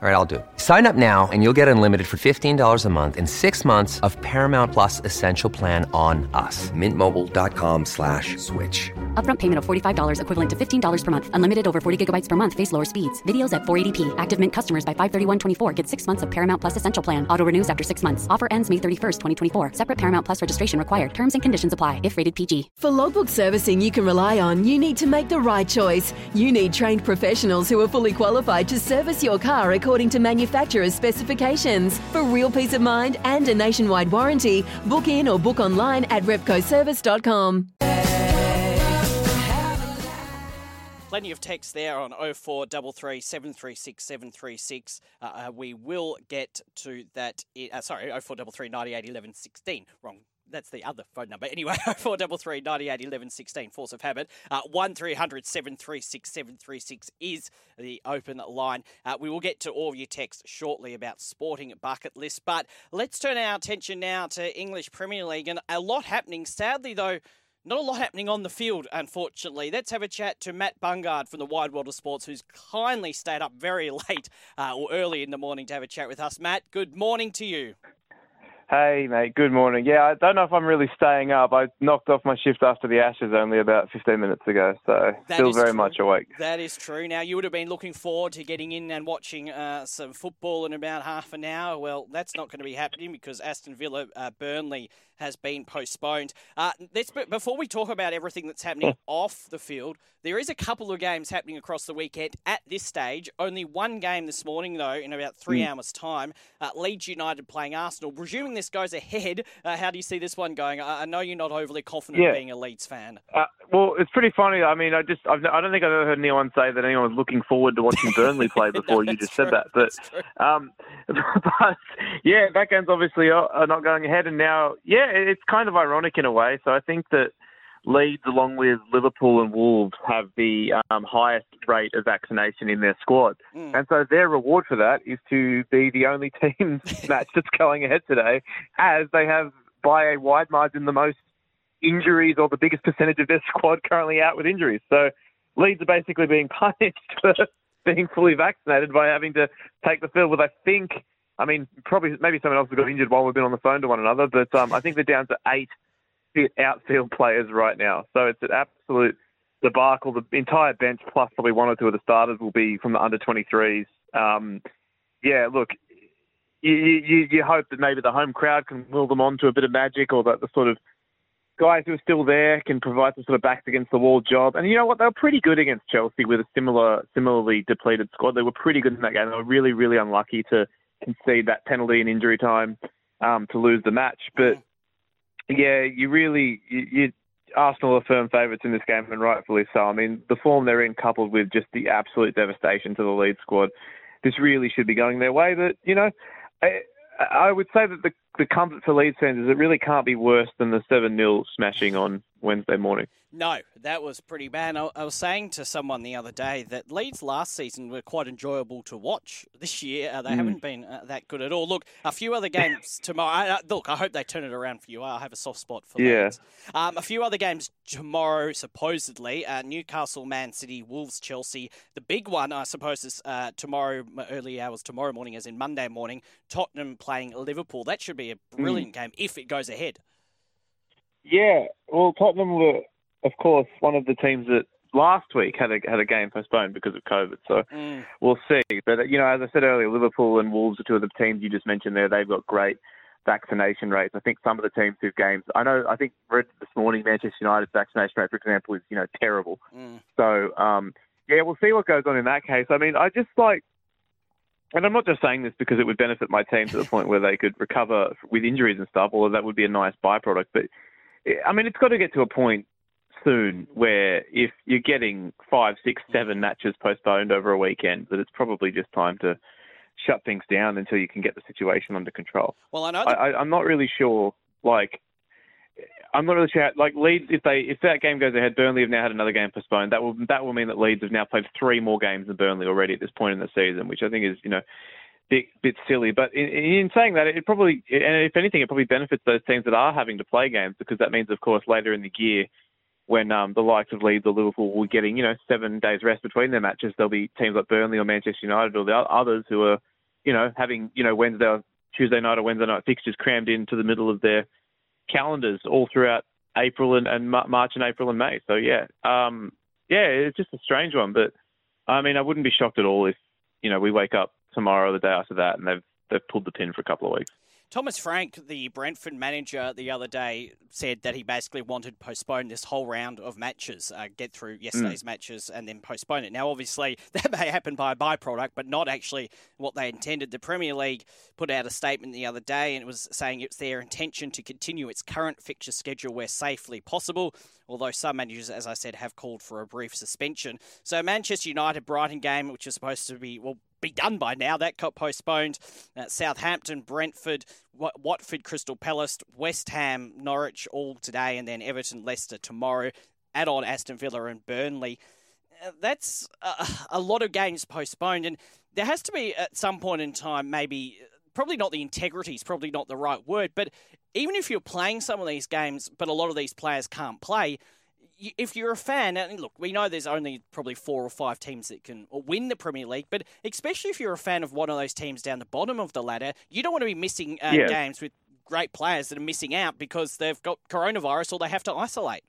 All right, I'll do it. Sign up now and you'll get unlimited for $15 a month in six months of Paramount Plus Essential Plan on us. Mintmobile.com slash switch. Upfront payment of $45 equivalent to $15 per month. Unlimited over 40 gigabytes per month. Face lower speeds. Videos at 480p. Active Mint customers by 531.24 get six months of Paramount Plus Essential Plan. Auto renews after six months. Offer ends May 31st, 2024. Separate Paramount Plus registration required. Terms and conditions apply if rated PG. For logbook servicing you can rely on, you need to make the right choice. You need trained professionals who are fully qualified to service your car according to manufacturer's specifications. For real peace of mind and a nationwide warranty, book in or book online at repcoservice.com. Plenty of text there on 0433 736 736. Uh, uh, we will get to that. i- Uh, sorry, 0433 98 11 16. Wrong. That's the other phone number. Anyway, 0433 98 11 16, force of habit. Uh, 1300 736 736 is the open line. Uh, we will get to all of your texts shortly about sporting bucket list. But let's turn our attention now to English Premier League and a lot happening. Sadly, though, not a lot happening on the field, unfortunately. Let's have a chat to Matt Bungard from the Wide World of Sports, who's kindly stayed up very late uh, or early in the morning to have a chat with us. Matt, good morning to you. Hey, mate. Good morning. Yeah, I don't know if I'm really staying up. I knocked off my shift after the Ashes only about 15 minutes ago, so That still very true. much awake. That is true. Now, you would have been looking forward to getting in and watching uh, some football in about half an hour. Well, that's not going to be happening because Aston Villa uh, Burnley has been postponed. Uh, let's, before we talk about everything that's happening off the field, there is a couple of games happening across the weekend at this stage. Only one game this morning, though, in about three hours' time. Uh, Leeds United playing Arsenal. Presuming this goes ahead, uh, how do you see this one going? I, I know you're not overly confident Yeah. being a Leeds fan. Uh, well, it's pretty funny. I mean, I just I've, I don't think I've ever heard anyone say that anyone was looking forward to watching Burnley play before you that's just said that. But um, but yeah, that game's obviously uh, not going ahead, and now yeah, it- it's kind of ironic in a way. So I think that Leeds, along with Liverpool and Wolves, have the um, highest rate of vaccination in their squad, Mm. and so their reward for that is to be the only team match that's going ahead today, as they have by a wide margin the most injuries or the biggest percentage of their squad currently out with injuries. So Leeds are basically being punished for being fully vaccinated by having to take the field with, I think, I mean, probably maybe someone else has got injured while we've been on the phone to one another, but um, I think they're down to eight fit outfield players right now. So it's an absolute debacle. The entire bench, plus probably one or two of the starters, will be from the under 23s. Um, yeah, look, you, you, you hope that maybe the home crowd can will them on to a bit of magic or that the sort of guys who are still there can provide some sort of backs against the wall job. And you know what? They were pretty good against Chelsea with a similar, similarly depleted squad. They were pretty good in that game. They were really, really unlucky to concede that penalty in injury time um, to lose the match. But yeah, you really, you, you Arsenal are firm favourites in this game, and rightfully so. I mean, the form they're in, coupled with just the absolute devastation to the Leeds squad, this really should be going their way. But you know, I, I would say that the the comfort for Leeds fans is it really can't be worse than the seven 0 smashing on Wednesday morning. No, that was pretty bad. I, I was saying to someone the other day that Leeds last season were quite enjoyable to watch. This year, uh, they haven't been uh, that good at all. Look, a few other games tomorrow. I- look, I hope they turn it around for you. I have a soft spot for Yeah. Leeds. Um, a few other games tomorrow, supposedly. Uh, Newcastle, Man City, Wolves, Chelsea. The big one, I suppose, is uh, tomorrow, early hours tomorrow morning, as in Monday morning. Tottenham playing Liverpool. That should be a brilliant game if it goes ahead. Yeah, well, Tottenham were, of course, one of the teams that last week had a had a game postponed because of COVID. So Mm. we'll see. But you know, as I said earlier, Liverpool and Wolves are two of the teams you just mentioned there. They've got great vaccination rates. I think some of the teams whose games, I know, I think read this morning, Manchester United's vaccination rate, for example, is you know terrible. Mm. So um, yeah, we'll see what goes on in that case. I mean, I just like. And I'm not just saying this because it would benefit my team to the point where they could recover with injuries and stuff, although that would be a nice byproduct. But I mean, it's got to get to a point soon where if you're getting five, six, seven matches postponed over a weekend, that it's probably just time to shut things down until you can get the situation under control. Well, I know. That- I, I'm not really sure. Like, I'm not really sure. How, like Leeds, if they if that game goes ahead, Burnley have now had another game postponed. That will that will mean that Leeds have now played three more games than Burnley already at this point in the season, which I think is you know bit bit silly. But in, in saying that, it probably, and if anything, it probably benefits those teams that are having to play games because that means, of course, later in the year, when um, the likes of Leeds or Liverpool were getting, you know, seven days rest between their matches, there'll be teams like Burnley or Manchester United or the others who are, you know, having, you know, Wednesday or Tuesday night or Wednesday night fixtures crammed into the middle of their calendars all throughout April and, and March and April and May. So yeah, um, yeah, it's just a strange one, but I mean, I wouldn't be shocked at all if you know we wake up tomorrow or the day after that and they've they've pulled the pin for a couple of weeks. Thomas Frank, the Brentford manager, the other day said that he basically wanted to postpone this whole round of matches, uh, get through yesterday's mm. matches, and then postpone it. Now, obviously, that may happen by a byproduct, but not actually what they intended. The Premier League put out a statement the other day, and it was saying it's their intention to continue its current fixture schedule where safely possible. Although some managers, as I said, have called for a brief suspension. So Manchester United Brighton game, which is supposed to be well be done by now. That got postponed. Uh, Southampton, Brentford, Watford, Crystal Palace, West Ham, Norwich all today, and then Everton, Leicester tomorrow. Add on Aston Villa and Burnley. Uh, that's a, a lot of games postponed, and there has to be at some point in time maybe probably not the integrity is probably not the right word, but even if you're playing some of these games, but a lot of these players can't play, if you're a fan, and look, we know there's only probably four or five teams that can win the Premier League, but especially if you're a fan of one of those teams down the bottom of the ladder, you don't want to be missing uh, yeah. games with great players that are missing out because they've got coronavirus or they have to isolate.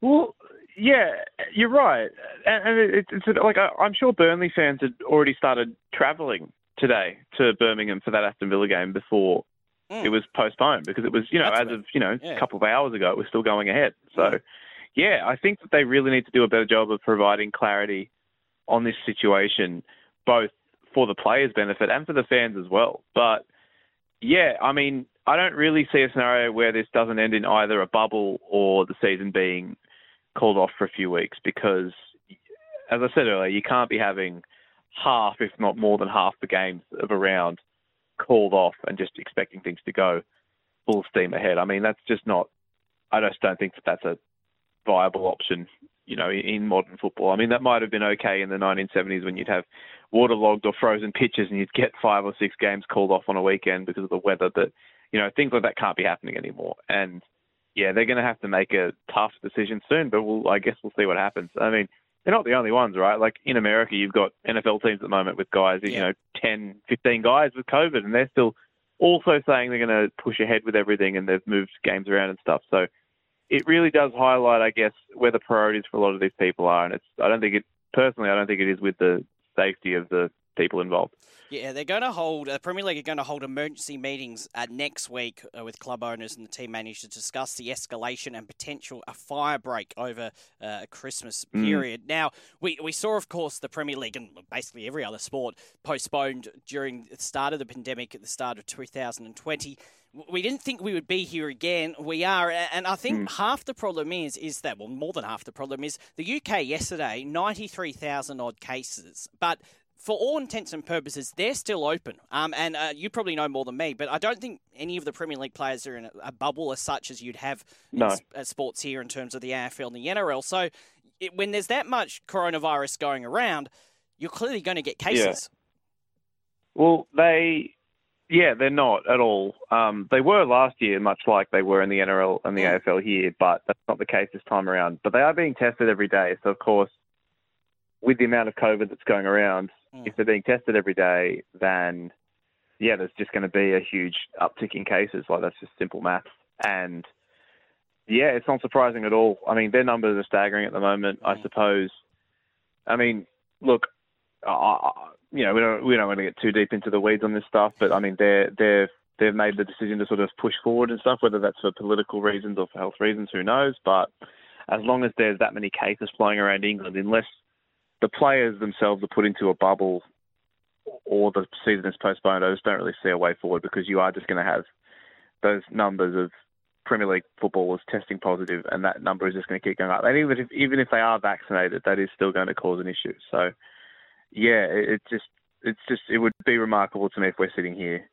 Well, yeah, you're right, and, it's, it's like I'm sure Burnley fans had already started travelling today to Birmingham for that Aston Villa game before mm. it was postponed because it was, you know, That's as right. of you know, yeah. a couple of hours ago, it was still going ahead. So. Yeah, I think that they really need to do a better job of providing clarity on this situation, both for the players' benefit and for the fans as well. But yeah, I mean, I don't really see a scenario where this doesn't end in either a bubble or the season being called off for a few weeks because, as I said earlier, you can't be having half, if not more than half, the games of a round called off and just expecting things to go full steam ahead. I mean, that's just not. I just don't think that that's a viable option, you know, in modern football. I mean, that might have been okay in the 1970s when you'd have waterlogged or frozen pitches and you'd get five or six games called off on a weekend because of the weather. But you know, things like that can't be happening anymore. And yeah, they're going to have to make a tough decision soon. But we'll, I guess, we'll see what happens. I mean, they're not the only ones, right? Like in America, you've got NFL teams at the moment with guys, yeah. you know, 10, 15 guys with COVID, and they're still also saying they're going to push ahead with everything, and they've moved games around and stuff. So it really does highlight, I guess, where the priorities for a lot of these people are. And it's, I don't think it, personally, I don't think it is with the safety of the people involved. Yeah, they're going to hold, the uh, Premier League are going to hold emergency meetings uh, next week uh, with club owners and the team managers to discuss the escalation and potential a fire break over uh, a Christmas mm. period. Now, we, we saw, of course, the Premier League and basically every other sport postponed during the start of the pandemic at the start of 2020 we didn't think we would be here again. We are, and I think mm. half the problem is is that well, more than half the problem is the UK yesterday ninety three thousand odd cases, but for all intents and purposes, they're still open. Um, and uh, you probably know more than me, but I don't think any of the Premier League players are in a, a bubble as such as you'd have no. in uh, sports here in terms of the AFL and the NRL. So it, when there's that much coronavirus going around, you're clearly going to get cases. Yeah. Well, they yeah, they're not at all. Um, they were last year, much like they were in the NRL and the mm. AFL here, but that's not the case this time around. But they are being tested every day. So, of course, with the amount of COVID that's going around, mm. if they're being tested every day, then yeah, there's just going to be a huge uptick in cases. Like that's just simple maths. And yeah, it's not surprising at all. I mean, their numbers are staggering at the moment. Mm. I suppose. I mean, look, I, you know, we don't we don't want to get too deep into the weeds on this stuff, but I mean, they're they've they've made the decision to sort of push forward and stuff, whether that's for political reasons or for health reasons, who knows? But as long as there's that many cases flying around England, unless the players themselves are put into a bubble or the season is postponed, I just don't really see a way forward because you are just going to have those numbers of Premier League footballers testing positive, and that number is just going to keep going up. And even if even if they are vaccinated, that is still going to cause an issue. So yeah, it, just it's just it would be remarkable to me if we're sitting here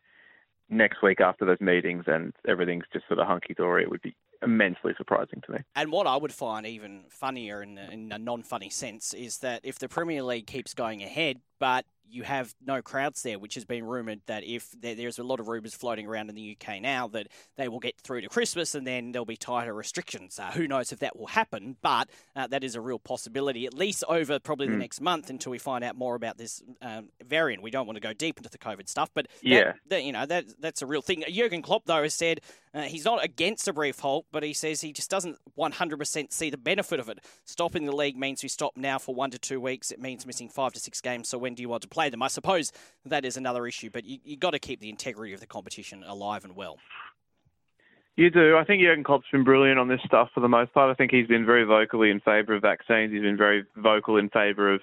next week after those meetings and everything's just sort of hunky dory. It would be immensely surprising to me. And what I would find even funnier in, in a non funny sense is that if the Premier League keeps going ahead, but you have no crowds there, which has been rumoured that if there, there's a lot of rumours floating around in the UK now that they will get through to Christmas and then there'll be tighter restrictions. Uh, who knows if that will happen, but uh, that is a real possibility, at least over probably mm. the hmm. next month until we find out more about this um, variant. We don't want to go deep into the COVID stuff, but yeah, that, that, you know that that's a real thing. Jurgen Klopp though has said uh, he's not against a brief halt, but he says he just doesn't 100% see the benefit of it. Stopping the league means we stop now for one to two weeks. It means missing five to six games. So when do you want to play them? I suppose that is another issue, but you you got to keep the integrity of the competition alive and well. You do. I think Jurgen Klopp's been brilliant on this stuff for the most part. I think he's been very vocally in favour of vaccines. He's been very vocal in favour of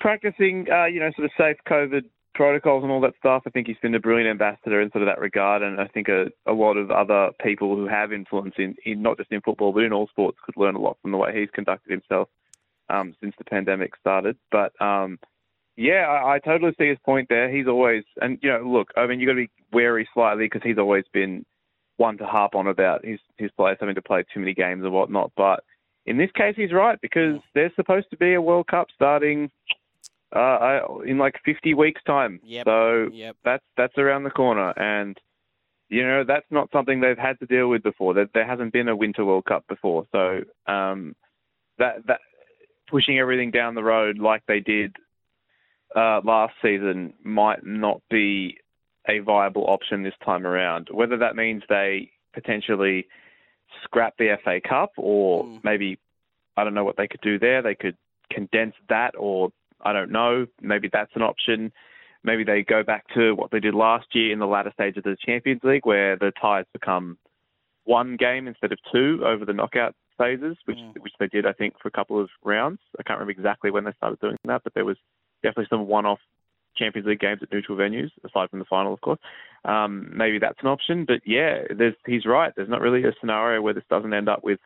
practicing, uh, you know, sort of safe COVID protocols and all that stuff. I think he's been a brilliant ambassador in sort of that regard, and I think a, a lot of other people who have influence in, in not just in football but in all sports could learn a lot from the way he's conducted himself um, since the pandemic started. But um, yeah, I, I totally see his point there. He's always, and you know, look, I mean, you've got to be wary slightly because he's always been one to harp on about his his players having to play too many games and whatnot. But in this case, he's right because there's supposed to be a World Cup starting uh, in like 50 weeks' time. Yep. So yep. that's that's around the corner, and you know that's not something they've had to deal with before. There, there hasn't been a Winter World Cup before, so um, that that pushing everything down the road like they did uh, last season might not be a viable option this time around. Whether that means they potentially scrap the FA Cup or mm. maybe I don't know what they could do there. They could condense that or I don't know. Maybe that's an option. Maybe they go back to what they did last year in the latter stage of the Champions League, where the ties become one game instead of two over the knockout phases, which mm. which they did, I think, for a couple of rounds. I can't remember exactly when they started doing that, but there was definitely some one-off Champions League games at neutral venues, aside from the final, of course. Um, maybe that's an option, but yeah, he's right. There's not really a scenario where this doesn't end up with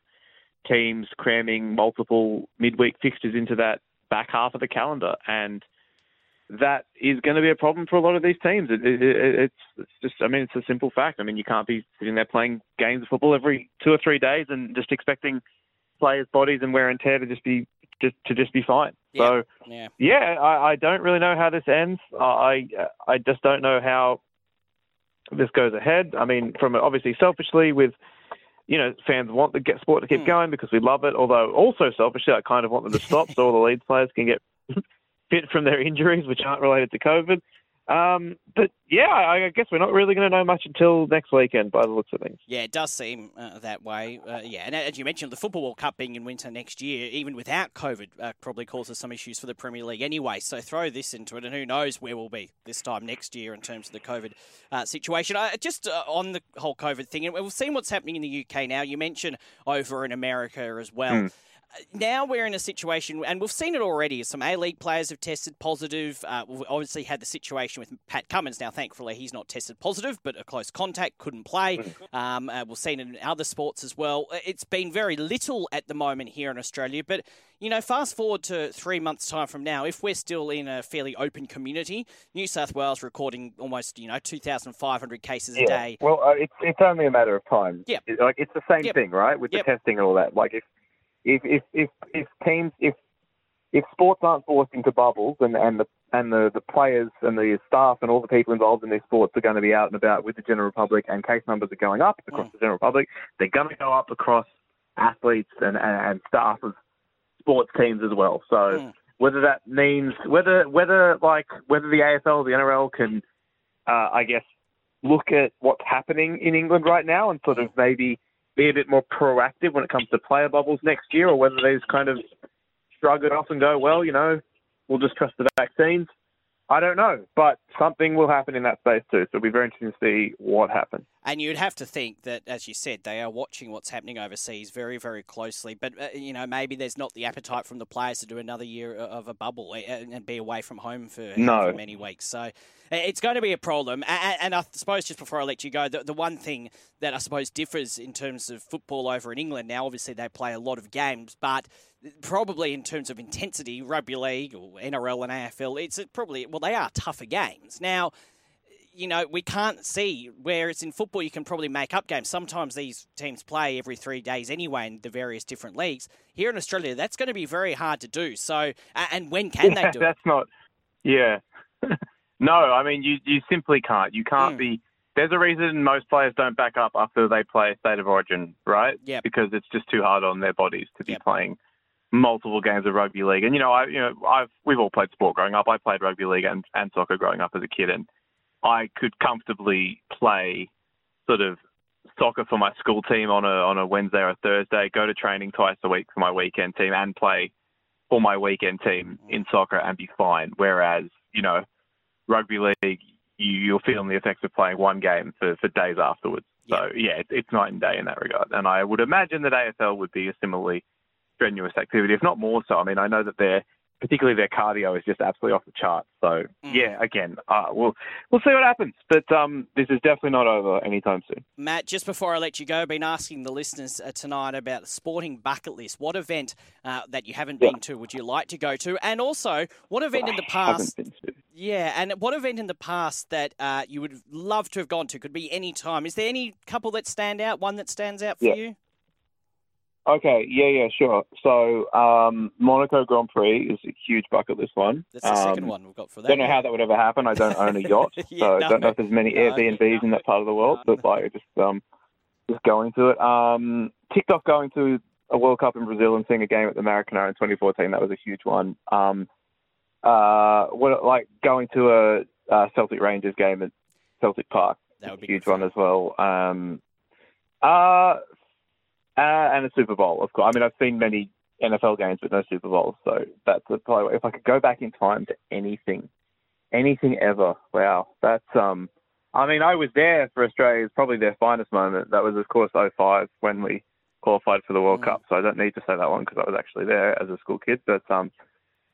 teams cramming multiple midweek fixtures into that back half of the calendar, and that is going to be a problem for a lot of these teams. It, it, it, it's, it's just, I mean, it's a simple fact. I mean, you can't be sitting there playing games of football every two or three days and just expecting players' bodies and wear and tear to just be just to just be fine. So, yeah, yeah I, I don't really know how this ends. I I just don't know how this goes ahead. I mean, from obviously selfishly with you know, fans want the get sport to keep mm. going because we love it. Although also selfishly, I kind of want them to stop so all the Leeds players can get fit from their injuries, which aren't related to COVID. Um, but yeah, I guess we're not really going to know much until next weekend by the looks of things. Yeah, it does seem uh, that way. Uh, yeah, and as you mentioned, the Football World Cup being in winter next year, even without COVID, uh, probably causes some issues for the Premier League anyway. So throw this into it, and who knows where we'll be this time next year in terms of the COVID uh, situation. just uh, on the whole COVID thing, and we've seen what's happening in the UK now. You mentioned over in America as well. Mm now we're in a situation, and we've seen it already. Some A League players have tested positive. Uh, we've obviously had the situation with Pat Cummins. Now, thankfully, he's not tested positive, but a close contact couldn't play. Mm. Um, uh, we've seen it in other sports as well. Uh, it's been very little at the moment here in Australia, but you know, fast forward to three months' time from now, if we're still in a fairly open community, New South Wales recording almost, you know, 2,500 cases yeah. a day. Well, uh, it's, it's only a matter of time. Yeah. like, it's the same yep. thing, right, with yep. the testing and all that. Like, if if if if, if teams if if sports aren't forced into bubbles and, and the and the, the players and the staff and all the people involved in these sports are going to be out and about with the general public and case numbers are going up across mm. the general public, they're going to go up across athletes and, and, and staff of sports teams as well. So mm. whether that means whether whether like whether the AFL or the NRL can uh, I guess look at what's happening in England right now and sort of maybe be a bit more proactive when it comes to player bubbles next year, or whether they just kind of shrug it off and go, well, you know, we'll just trust the vaccines. I don't know, but something will happen in that space too. So it'll be very interesting to see what happens. And you'd have to think that, as you said, they are watching what's happening overseas very, very closely. But uh, you know, maybe there's not the appetite from the players to do another year of a bubble and be away from home for, no. for many weeks. So it's going to be a problem. And I suppose just before I let you go, the, the one thing that I suppose differs in terms of football over in England now, obviously they play a lot of games, but probably in terms of intensity, rugby league or NRL and AFL, it's probably, well, they are tougher games. Now, you know, we can't see where it's in football, you can probably make up games. Sometimes these teams play every three days anyway in the various different leagues. Here in Australia, that's going to be very hard to do. So, and when can yeah, they do that's it? not, yeah. no, I mean you you simply can't. You can't Mm. be. There's a reason most players don't back up after they play state of origin, right? Yep. Because it's just too hard on their bodies to be Yep. playing multiple games of rugby league. And you know, I you know I've we've all played sport growing up. I played rugby league and, and soccer growing up as a kid, and I could comfortably play sort of soccer for my school team on a on a Wednesday or a Thursday, go to training twice a week for my weekend team, and play for my weekend team in soccer and be fine. Whereas you know, rugby league, you, you're feeling the effects of playing one game for, for days afterwards. So yeah, it's, it's night and day in that regard. And I would imagine that AFL would be a similarly strenuous activity, if not more so. I mean, I know that their particularly their cardio is just absolutely off the charts. So Mm. yeah, again, uh, we'll we'll see what happens. But um, this is definitely not over anytime soon. Matt, just before I let you go, I've been asking the listeners uh, tonight about the sporting bucket list. What event uh, that you haven't Yeah. been to would you like to go to? And also, what event in the past? haven't been to. Yeah, and what event in the past that uh, you would love to have gone to? Could be any time. Is there any couple that stand out? One that stands out for Yeah. you? Okay, yeah, yeah, sure. So um, Monaco Grand Prix is a huge bucket list one. That's the second Um, one we've got for that. Don't know how that would ever happen. I don't own a yacht, Yeah, so I no. don't know if there's many No, Airbnbs in that part of the world. no. But like, just um, just going to it. Um, ticked off going to a World Cup in Brazil and seeing a game at the Maracanã in 2014. That was a huge one. Um, uh, what like going to a, uh Celtic Rangers game at Celtic Park. That would be huge one as well. Um, uh, uh, and a Super Bowl, of course. I mean, I've seen many NFL games, but no Super Bowls. So that's a, probably if I could go back in time to anything, anything ever. Wow, that's um. I mean, I was there for Australia's probably their finest moment. That was, of course, 05 when we qualified for the World Mm. Cup. So I don't need to say that one because I was actually there as a school kid. But um,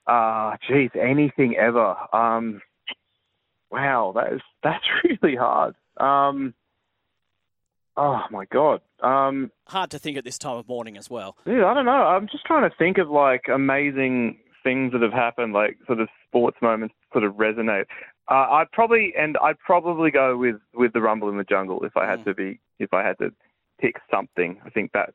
ah, geez, anything ever. Um, wow, that is that's really hard. Um, oh my god. Um, Hard to think at this time of morning as well. Dude, I don't know. I'm just trying to think of like amazing things that have happened, like sort of sports moments sort of resonate. Uh, I'd probably and I'd probably go with with the Rumble in the Jungle if I had Mm. to be if I had to pick something. I think that's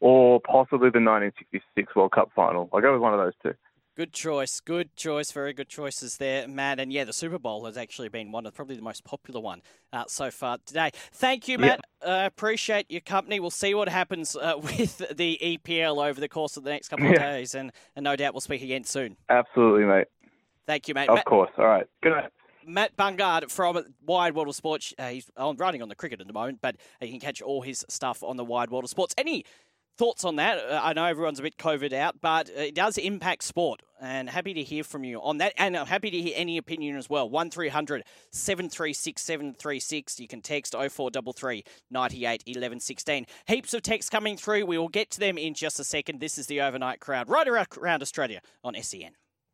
or possibly the 1966 World Cup final. I'll go with one of those two. Good choice. Good choice. Very good choices there, Matt. And yeah, the Super Bowl has actually been one of probably the most popular one uh, so far today. Thank you, Yeah. Uh, appreciate your company. We'll see what happens uh, with the EPL over the course of the next couple of Yeah. days, and, and no doubt we'll speak again soon. Absolutely, mate. Thank you, mate. Of Matt, course. All right. Good night. Matt Bungard from Wide World of Sports. Uh, he's on, writing on the cricket at the moment, but you can catch all his stuff on the Wide World of Sports. Any thoughts on that? Uh, I know everyone's a bit COVID out, but it does impact sport. And happy to hear from you on that. And I'm happy to hear any opinion as well. 1300 736 736. You can text 0433 98 11 16. Heaps of texts coming through. We will get to them in just a second. This is the overnight crowd right around, Australia on SEN.